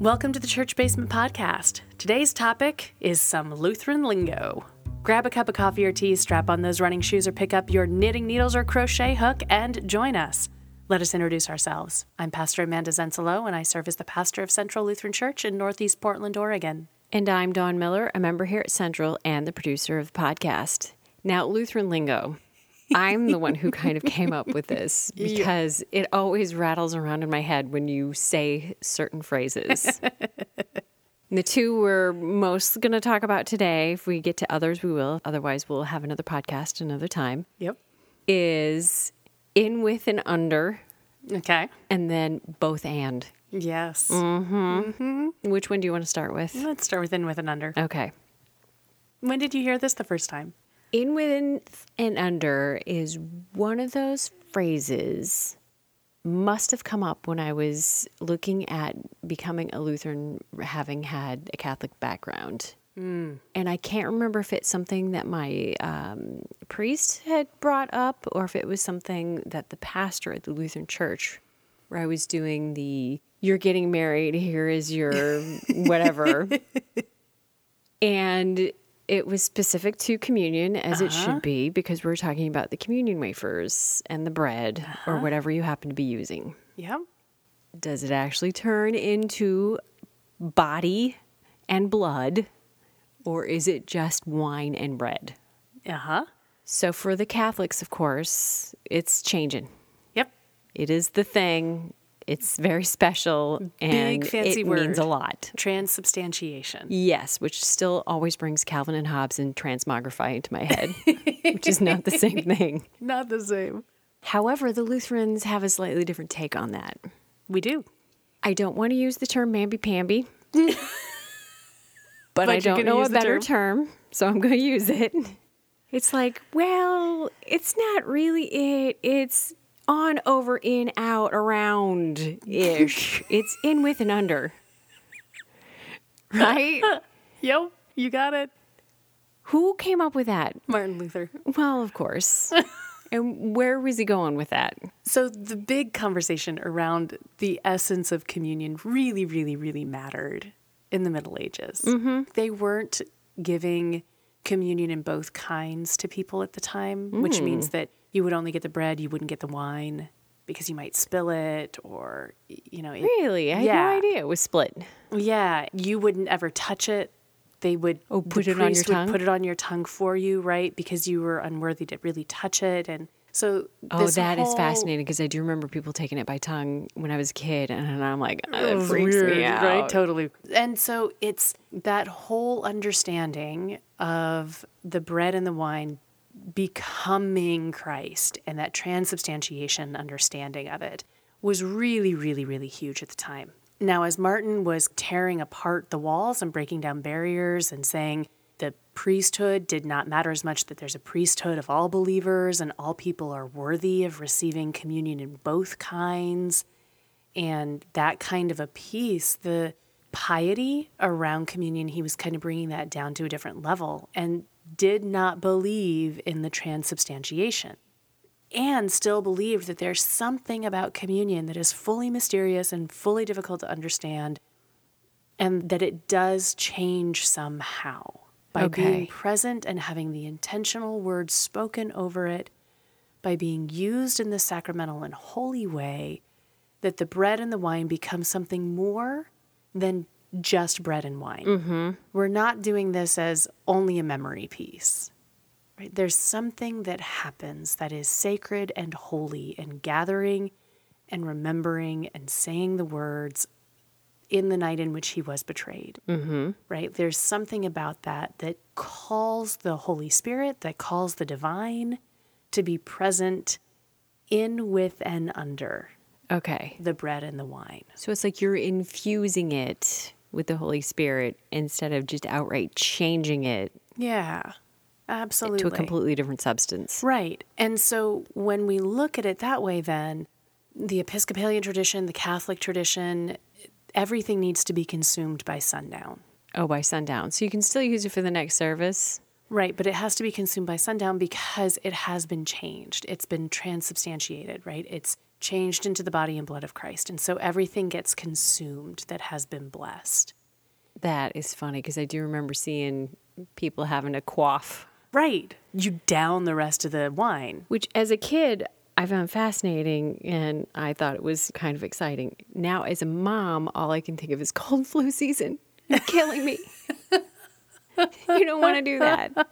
Welcome to the Church Basement Podcast. Today's topic is some Lutheran lingo. Grab a cup of coffee or tea, strap on those running shoes, or pick up your knitting needles or crochet hook and join us. Let us introduce ourselves. I'm Pastor Amanda Zensalo, and I serve as the pastor of Central Lutheran Church in Northeast Portland, Oregon. And I'm Dawn Miller, a member here at Central and the producer of the podcast. Now, Lutheran lingo. I'm the one who kind of came up with this because it always rattles around in my head when you say certain phrases. the two we're most going to talk about today, if we get to others, we will. Otherwise, we'll have another podcast another time. Yep. Is in with and under, Okay. and then both and. Yes. Hmm. Which one do you want to start with? Let's start with in with and under. Okay. When did you hear this the first time? In with and under is one of those phrases must have come up when I was looking at becoming a Lutheran, having had a Catholic background. And I can't remember if it's something that my um, priest had brought up or if it was something that the pastor at the Lutheran church, where I was doing the you're getting married, here is your whatever. and it was specific to communion as it should be because we're talking about the communion wafers and the bread or whatever you happen to be using. Yep. Does it actually turn into body and blood or is it just wine and bread? Uh huh. So for the Catholics, of course, it's changing. Yep. It is the thing. It's very special and Big fancy it word. means a lot. Transubstantiation. Yes, which still always brings Calvin and Hobbes and transmogrify into my head, which is not the same thing. Not the same. However, the Lutherans have a slightly different take on that. We do. I don't want to use the term mamby-pamby, but, I don't know a better term. term, so I'm going to use it. It's like, well, it's not really it. It's on, over, in, out, around ish. it's in, with, and under. Right? Yep. You got it. Who came up with that? Martin Luther. Well, of course. and where was he going with that? So the big conversation around the essence of communion really, really, really mattered in the Middle Ages. Mm-hmm. They weren't giving communion in both kinds to people at the time, which hmm. means that you would only get the bread, you wouldn't get the wine because you might spill it or you know it, Really? I had no idea it was split. yeah you wouldn't ever touch it they would Oh, the put it on your would tongue? put it on your tongue for you right because you were unworthy to really touch it and so Oh, that is whole- fascinating because I do remember people taking it by tongue when I was a kid, and I'm like, oh, that freaks weird, me out. Right, totally. And so it's that whole understanding of the bread and the wine becoming Christ and that transubstantiation understanding of it was really, really, really huge at the time. Now, as Martin was tearing apart the walls and breaking down barriers and saying the priesthood did not matter as much, that there's a priesthood of all believers and all people are worthy of receiving communion in both kinds. And that kind of a piece, the piety around communion, he was kind of bringing that down to a different level and did not believe in the transubstantiation and still believed that there's something about communion that is fully mysterious and fully difficult to understand and that it does change somehow by Okay. being present and having the intentional words spoken over it by being used in the sacramental and holy way that the bread and the wine become something more than just bread and wine. Mm-hmm. We're not doing this as only a memory piece. Right? There's something that happens that is sacred and holy and gathering and remembering and saying the words in the night in which he was betrayed. Mm-hmm. Right? There's something about that that calls the Holy Spirit, that calls the divine to be present in, with, and under Okay. the bread and the wine. So it's like you're infusing it with the Holy Spirit instead of just outright changing it Yeah, absolutely. to a completely different substance. Right. And so when we look at it that way, then the Episcopalian tradition, the Catholic tradition, everything needs to be consumed by sundown. Oh, by sundown. So you can still use it for the next service. Right, but it has to be consumed by sundown because it has been changed. It's been transubstantiated, right? It's changed into the body and blood of Christ. And so everything gets consumed that has been blessed. That is funny because I do remember seeing people having to quaff. Right. You down the rest of the wine. Which, as a kid, I found fascinating and I thought it was kind of exciting. Now, as a mom, all I can think of is cold flu season. You're killing me. you don't want to do that.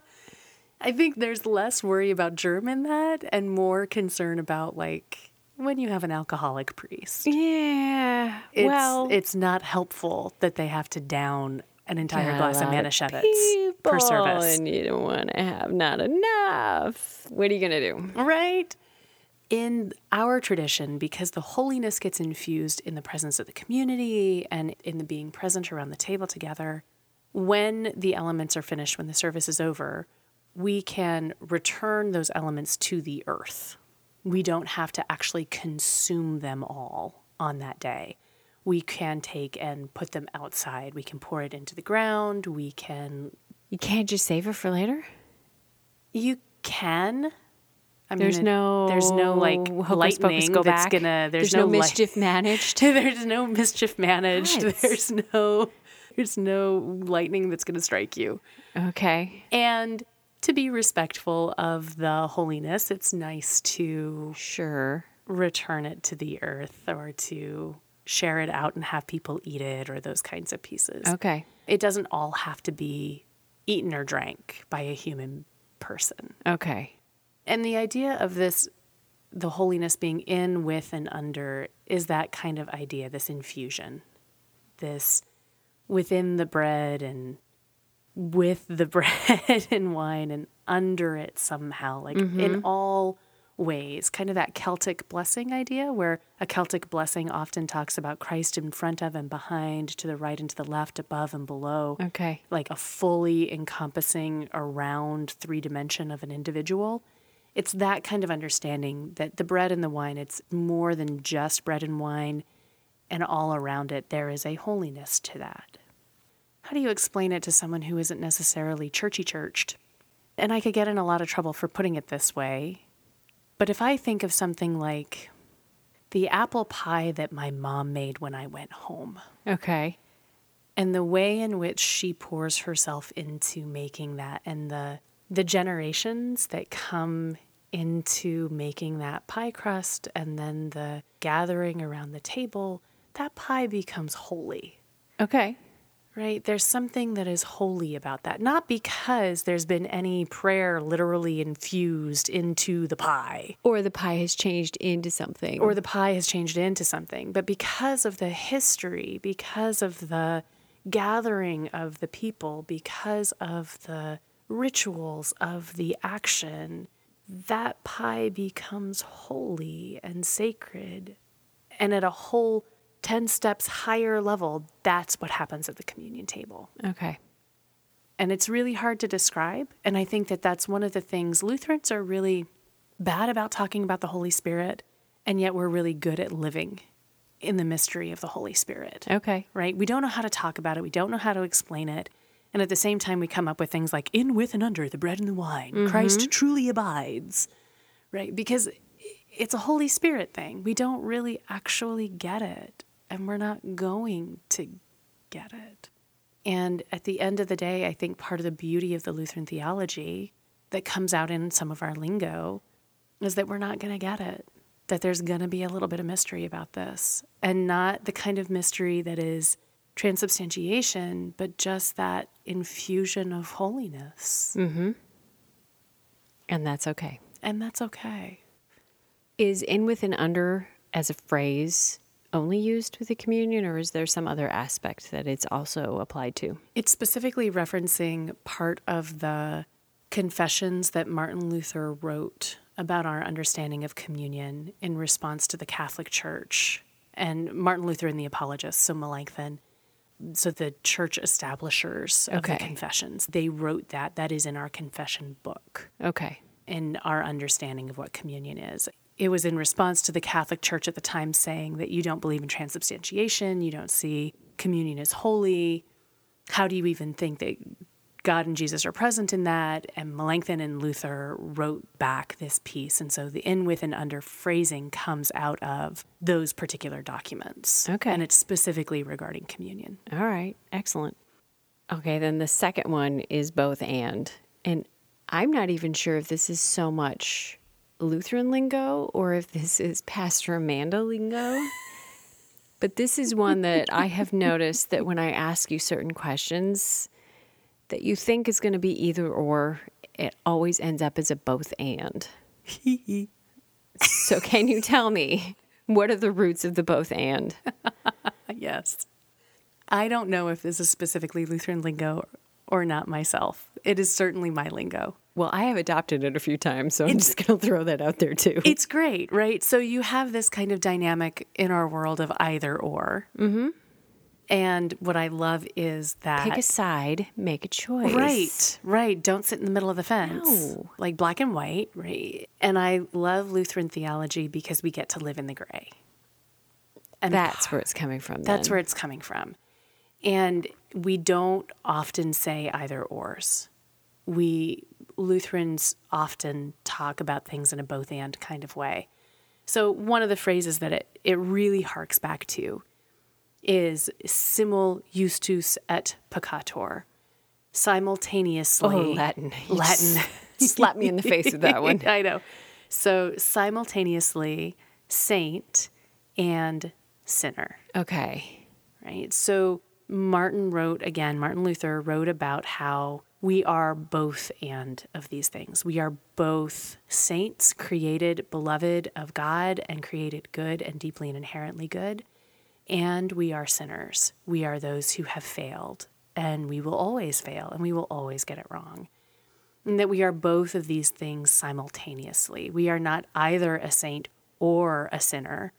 I think there's less worry about germ in that and more concern about like when you have an alcoholic priest. Yeah. It's, well, it's not helpful that they have to down an entire glass of Manischewitz per people, service. And you don't want to have not enough. What are you going to do? Right? In our tradition, because the holiness gets infused in the presence of the community and in the being present around the table together, when the elements are finished, when the service is over, we can return those elements to the earth. We don't have to actually consume them all on that day. We can take and put them outside. We can pour it into the ground. We can, You can't just save it for later? you can. I There's it- no there's no like hocus lightning go that's back. gonna. There's, no, no, li- mischief managed. there's no mischief managed. What? There's no. There's no lightning that's gonna strike you. Okay. And to be respectful of the holiness, it's nice to Sure. return it to the earth or to share it out and have people eat it or those kinds of pieces. Okay. It doesn't all have to be eaten or drank by a human person. Okay. And the idea of this, the holiness being in, with, and under, is that kind of idea, this infusion, this within the bread and with the bread and wine and under it somehow, like in mm-hmm. all ways, kind of that Celtic blessing idea, where a Celtic blessing often talks about Christ in front of and behind, to the right and to the left, above and below Okay. like a fully encompassing around three dimension of an individual. It's that kind of understanding that the bread and the wine, it's more than just bread and wine, and all around it, there is a holiness to that. How do you explain it to someone who isn't necessarily churchy churched? And I could get in a lot of trouble for putting it this way. But if I think of something like the apple pie that my mom made when I went home, Okay. and the way in which she pours herself into making that and the the generations that come into making that pie crust and then the gathering around the table that pie becomes holy. Okay. right? There's something that is holy about that. Not because there's been any prayer literally infused into the pie. Or the pie has changed into something. or the pie has changed into something, but because of the history, because of the gathering of the people, because of the rituals of the action, that pie becomes holy and sacred. And at a whole 10 steps higher level, that's what happens at the communion table. okay. And it's really hard to describe. And I think that that's one of the things Lutherans are really bad about talking about the Holy Spirit, and yet we're really good at living in the mystery of the Holy Spirit, Okay. right? We don't know how to talk about it, we don't know how to explain it. And at the same time, we come up with things like in, with, and under the bread and the wine, mm-hmm. Christ truly abides, right? Because it's a Holy Spirit thing. We don't really actually get it, and we're not going to get it. And at the end of the day, I think part of the beauty of the Lutheran theology that comes out in some of our lingo is that we're not going to get it. That there's going to be a little bit of mystery about this, and not the kind of mystery that is transubstantiation, but just that infusion of holiness. Mm-hmm. And that's okay. And that's okay. Is in with and under as a phrase only used with the communion, or is there some other aspect that it's also applied to? It's specifically referencing part of the confessions that Martin Luther wrote about our understanding of communion in response to the Catholic Church and Martin Luther and the Apologists, so Melanchthon. So the church establishers of the confessions, they wrote that. That is in our confession book Okay. in our understanding of what communion is. It was in response to the Catholic Church at the time saying that you don't believe in transubstantiation, you don't see communion as holy. How do you even think that God and Jesus are present in that. And Melanchthon and Luther wrote back this piece. And so the in, with, and under phrasing comes out of those particular documents. Okay. And it's specifically regarding communion. All right, excellent. Okay, then the second one is both and. And I'm not even sure if this is so much Lutheran lingo or if this is Pastor Amanda lingo. but this is one that I have noticed that when I ask you certain questions that you think is going to be either or, it always ends up as a both and. so, can you tell me what are the roots of the both and? yes. I don't know if this is specifically Lutheran lingo or not myself. It is certainly my lingo. Well, I have adopted it a few times, so I'm just going to throw that out there too. It's great, right? So you have this kind of dynamic in our world of either or. Mm-hmm. And what I love is that Pick a side, make a choice. Right, right. Don't sit in the middle of the fence. No. Like black and white, right? And I love Lutheran theology because we get to live in the gray. And That's where it's coming from. that's then. where it's coming from. And we don't often say either ors. We Lutherans often talk about things in a both and kind of way. So one of the phrases that it, it really harks back to is simul justus et peccator. Simultaneously Oh, Latin. Latin. Slap me in the face with that one. I know. So simultaneously saint and sinner Okay. right? So Martin wrote again, Martin Luther wrote about how we are both and of these things. We are both saints, created, beloved of God, and created good and deeply and inherently good. And we are sinners. We are those who have failed, and we will always fail, and we will always get it wrong. And that we are both of these things simultaneously. We are not either a saint or a sinner.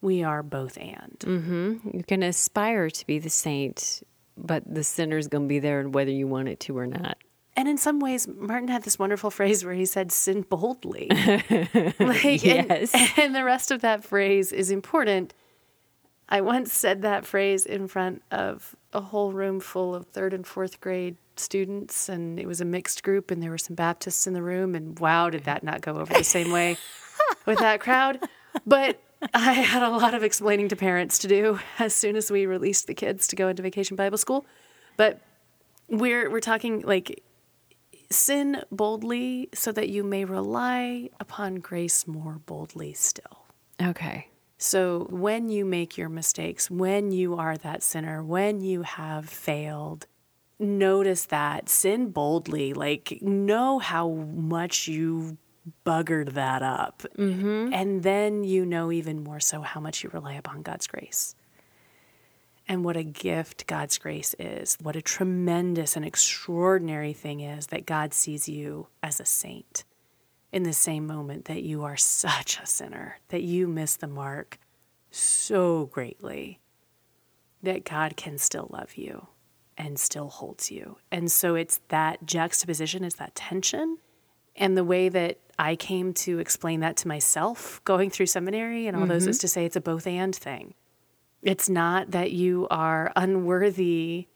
We are both and. Mm-hmm. You can aspire to be the saint, but the sinner's going to be there whether you want it to or not. And in some ways, Martin had this wonderful phrase where he said, sin boldly. like, Yes. And, and the rest of that phrase is important. I once said that phrase in front of a whole room full of third and fourth grade students, and it was a mixed group, and there were some Baptists in the room. And wow, did that not go over the same way with that crowd? But I had a lot of explaining to parents to do as soon as we released the kids to go into vacation Bible school. But we're we're talking like sin boldly so that you may rely upon grace more boldly still. Okay. So when you make your mistakes, when you are that sinner, when you have failed, notice that sin boldly, like know how much you buggered that up. Mm-hmm. And then you know even more so how much you rely upon God's grace. And what a gift God's grace is. What a tremendous and extraordinary thing is that God sees you as a saint in the same moment that you are such a sinner, that you miss the mark so greatly, that God can still love you and still holds you. And so it's that juxtaposition, it's that tension. And the way that I came to explain that to myself going through seminary and all those mm-hmm. is to say it's a both and thing. It's not that you are unworthy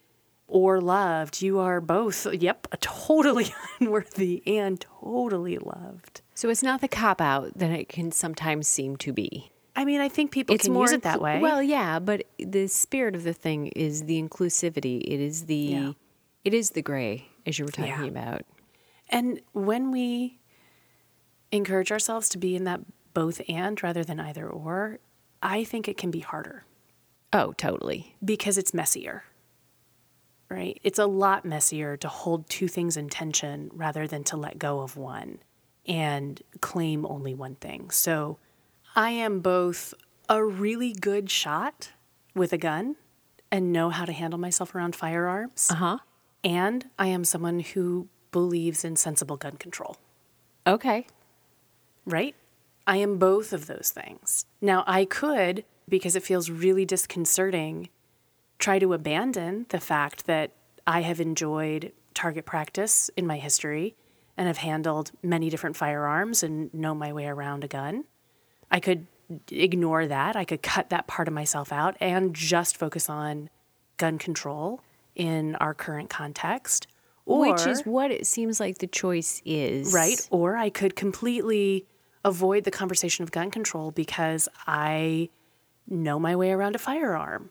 or loved. You are both, yep, totally unworthy and totally loved. So it's not the cop out that it can sometimes seem to be. I mean, I think people It's can more use it that way. Well, yeah, but the spirit of the thing is the inclusivity. It is the Yeah. it is the gray as you were talking Yeah. about. And when we encourage ourselves to be in that both and rather than either or, I think it can be harder Oh, totally. because it's messier. Right? It's a lot messier to hold two things in tension rather than to let go of one and claim only one thing. So I am both a really good shot with a gun and know how to handle myself around firearms, Uh-huh. and I am someone who believes in sensible gun control. Okay. right? I am both of those things. Now, I could, because it feels really disconcerting, try to abandon the fact that I have enjoyed target practice in my history and have handled many different firearms and know my way around a gun. I could ignore that. I could cut that part of myself out and just focus on gun control in our current context. Which is what it seems like the choice is. right? Or I could completely avoid the conversation of gun control because I know my way around a firearm.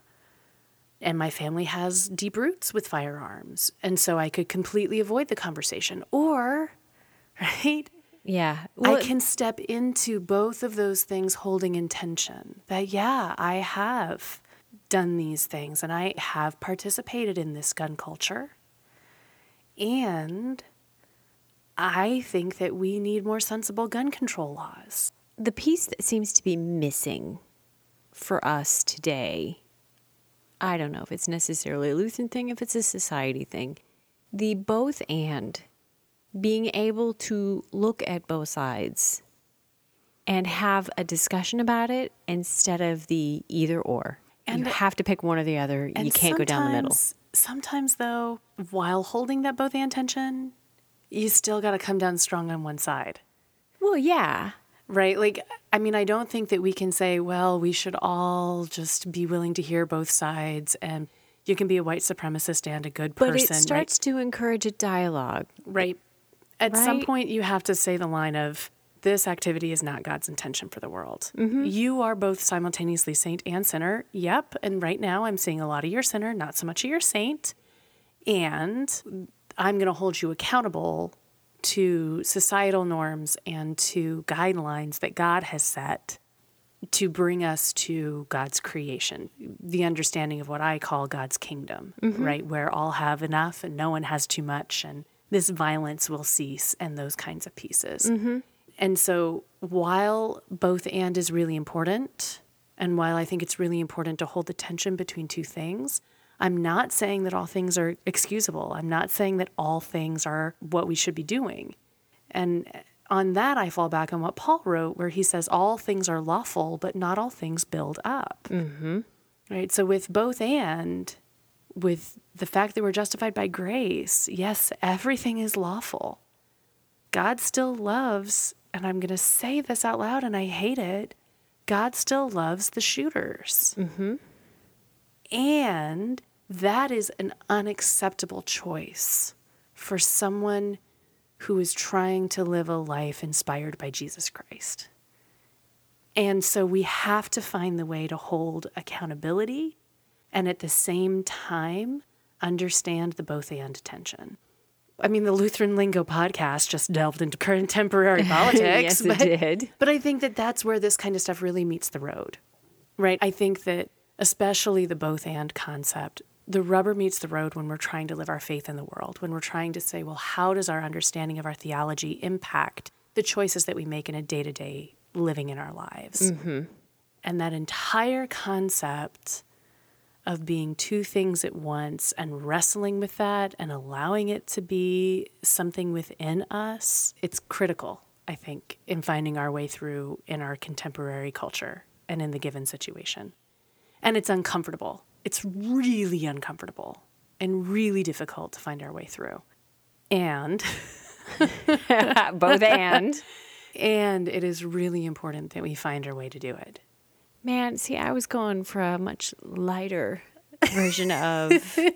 And my family has deep roots with firearms. And so I could completely avoid the conversation. Or, right? Yeah. Well, I can step into both of those things holding intention that, yeah, I have done these things and I have participated in this gun culture. And I think that we need more sensible gun control laws. the piece that seems to be missing for us today, I don't know if it's necessarily a Lutheran thing, if it's a society thing, the both and being able to look at both sides and have a discussion about it instead of the either or. And you the- have to pick one or the other. you can't go down the middle. sometimes- Sometimes, though, while holding that both and tension, you still got to come down strong on one side. Well, yeah. Right. Like, I mean, I don't think that we can say, well, we should all just be willing to hear both sides and you can be a white supremacist and a good person. But it starts to encourage a dialogue. right. right. At some point, you have to say the line of, this activity is not God's intention for the world. Mm-hmm. You are both simultaneously saint and sinner. Yep. And right now, I'm seeing a lot of your sinner, not so much of your saint. And I'm going to hold you accountable to societal norms and to guidelines that God has set to bring us to God's creation, the understanding of what I call God's kingdom, mm-hmm. right? Where all have enough and no one has too much, and this violence will cease, and those kinds of pieces. Mm-hmm. And so, while both and is really important, and while I think it's really important to hold the tension between two things, I'm not saying that all things are excusable. I'm not saying that all things are what we should be doing. And on that, I fall back on what Paul wrote, where he says, All things are lawful, but not all things build up. Mm-hmm. Right? So, with both and, with the fact that we're justified by grace, yes, everything is lawful. God still loves, and I'm going to say this out loud and I hate it God still loves the shooters. And that is an unacceptable choice for someone who is trying to live a life inspired by Jesus Christ. And so we have to find the way to hold accountability and at the same time understand the both and tension. I mean, the Lutheran Lingo podcast just delved into contemporary politics. Yes, it did. But I think that that's where this kind of stuff really meets the road, right? I think that especially the both and concept, the rubber meets the road when we're trying to live our faith in the world, when we're trying to say, well, how does our understanding of our theology impact the choices that we make in a day to day living in our lives? Mm-hmm. And that entire concept of being two things at once and wrestling with that and allowing it to be something within us, it's critical, I think, in finding our way through in our contemporary culture and in the given situation. And it's uncomfortable. It's really uncomfortable and really difficult to find our way through. And both and. and it is really important that we find our way to do it. Man, see, I was going for a much lighter version of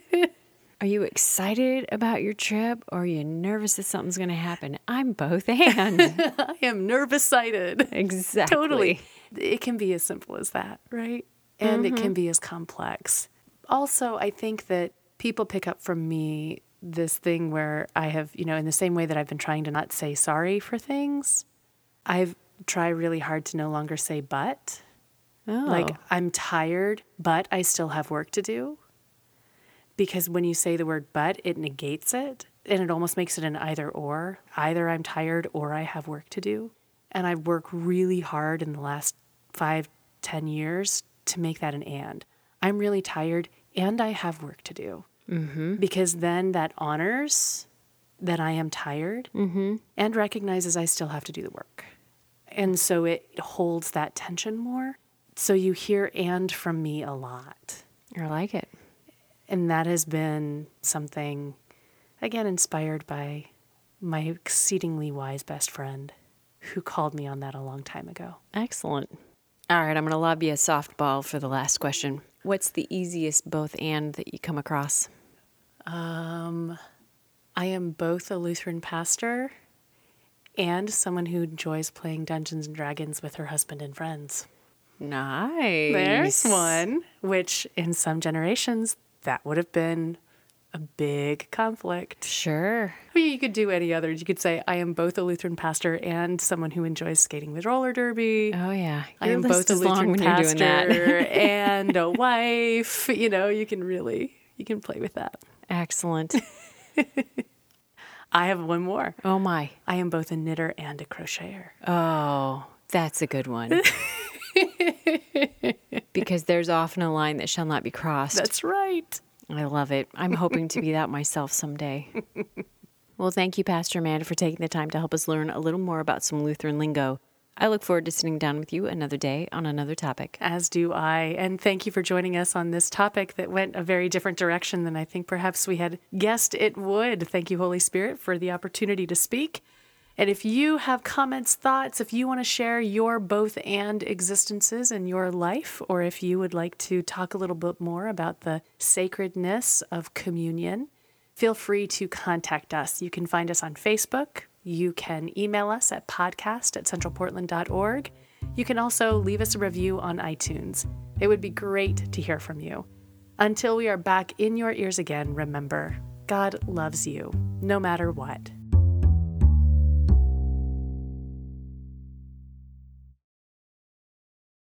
Are you excited about your trip or are you nervous that something's going to happen? I'm both and. I am nervous sighted. exactly. Totally. It can be as simple as that, right? And it can mm-hmm. be as complex. Also, I think that people pick up from me this thing where I have, you know, in the same way that I've been trying to not say sorry for things, I've tried really hard to no longer say but. Oh. Like, I'm tired, but I still have work to do. Because when you say the word but, it negates it and it almost makes it an either or. Either I'm tired or I have work to do. And I've worked really hard in the last five, ten years to make that an and. I'm really tired and I have work to do. Mm-hmm. Because then that honors that I am tired and recognizes I still have to do the work. And so it holds that tension more. So you hear and from me a lot. I like it. And that has been something, again, inspired by my exceedingly wise best friend who called me on that a long time ago. Excellent. All right, I'm going to lob you a softball for the last question. What's the easiest both and that you come across? Um, I am both a Lutheran pastor and someone who enjoys playing Dungeons and Dragons with her husband and friends. Nice. There's one, which in some generations, that would have been a big conflict. Sure. I mean, you could do any others. You could say, I am both a Lutheran pastor and someone who enjoys skating the roller derby. Oh yeah. I am both a Lutheran when you're doing pastor and a wife. You know, you can really, you can play with that. Excellent. I have one more. Oh my. I am both a knitter and a crocheter. Oh, that's a good one. because there's often a line that shall not be crossed. That's right. I love it. I'm hoping to be that myself someday. well, thank you, Pastor Amanda, for taking the time to help us learn a little more about some Lutheran lingo. I look forward to sitting down with you another day on another topic. As do I. And thank you for joining us on this topic that went a very different direction than I think perhaps we had guessed it would. Thank you, Holy Spirit, for the opportunity to speak. And if you have comments, thoughts, if you want to share your both and existences in your life, or if you would like to talk a little bit more about the sacredness of communion, feel free to contact us. You can find us on Facebook. You can email us at podcast at centralportland.org. You can also leave us a review on iTunes. It would be great to hear from you. Until we are back in your ears again, remember God loves you no matter what.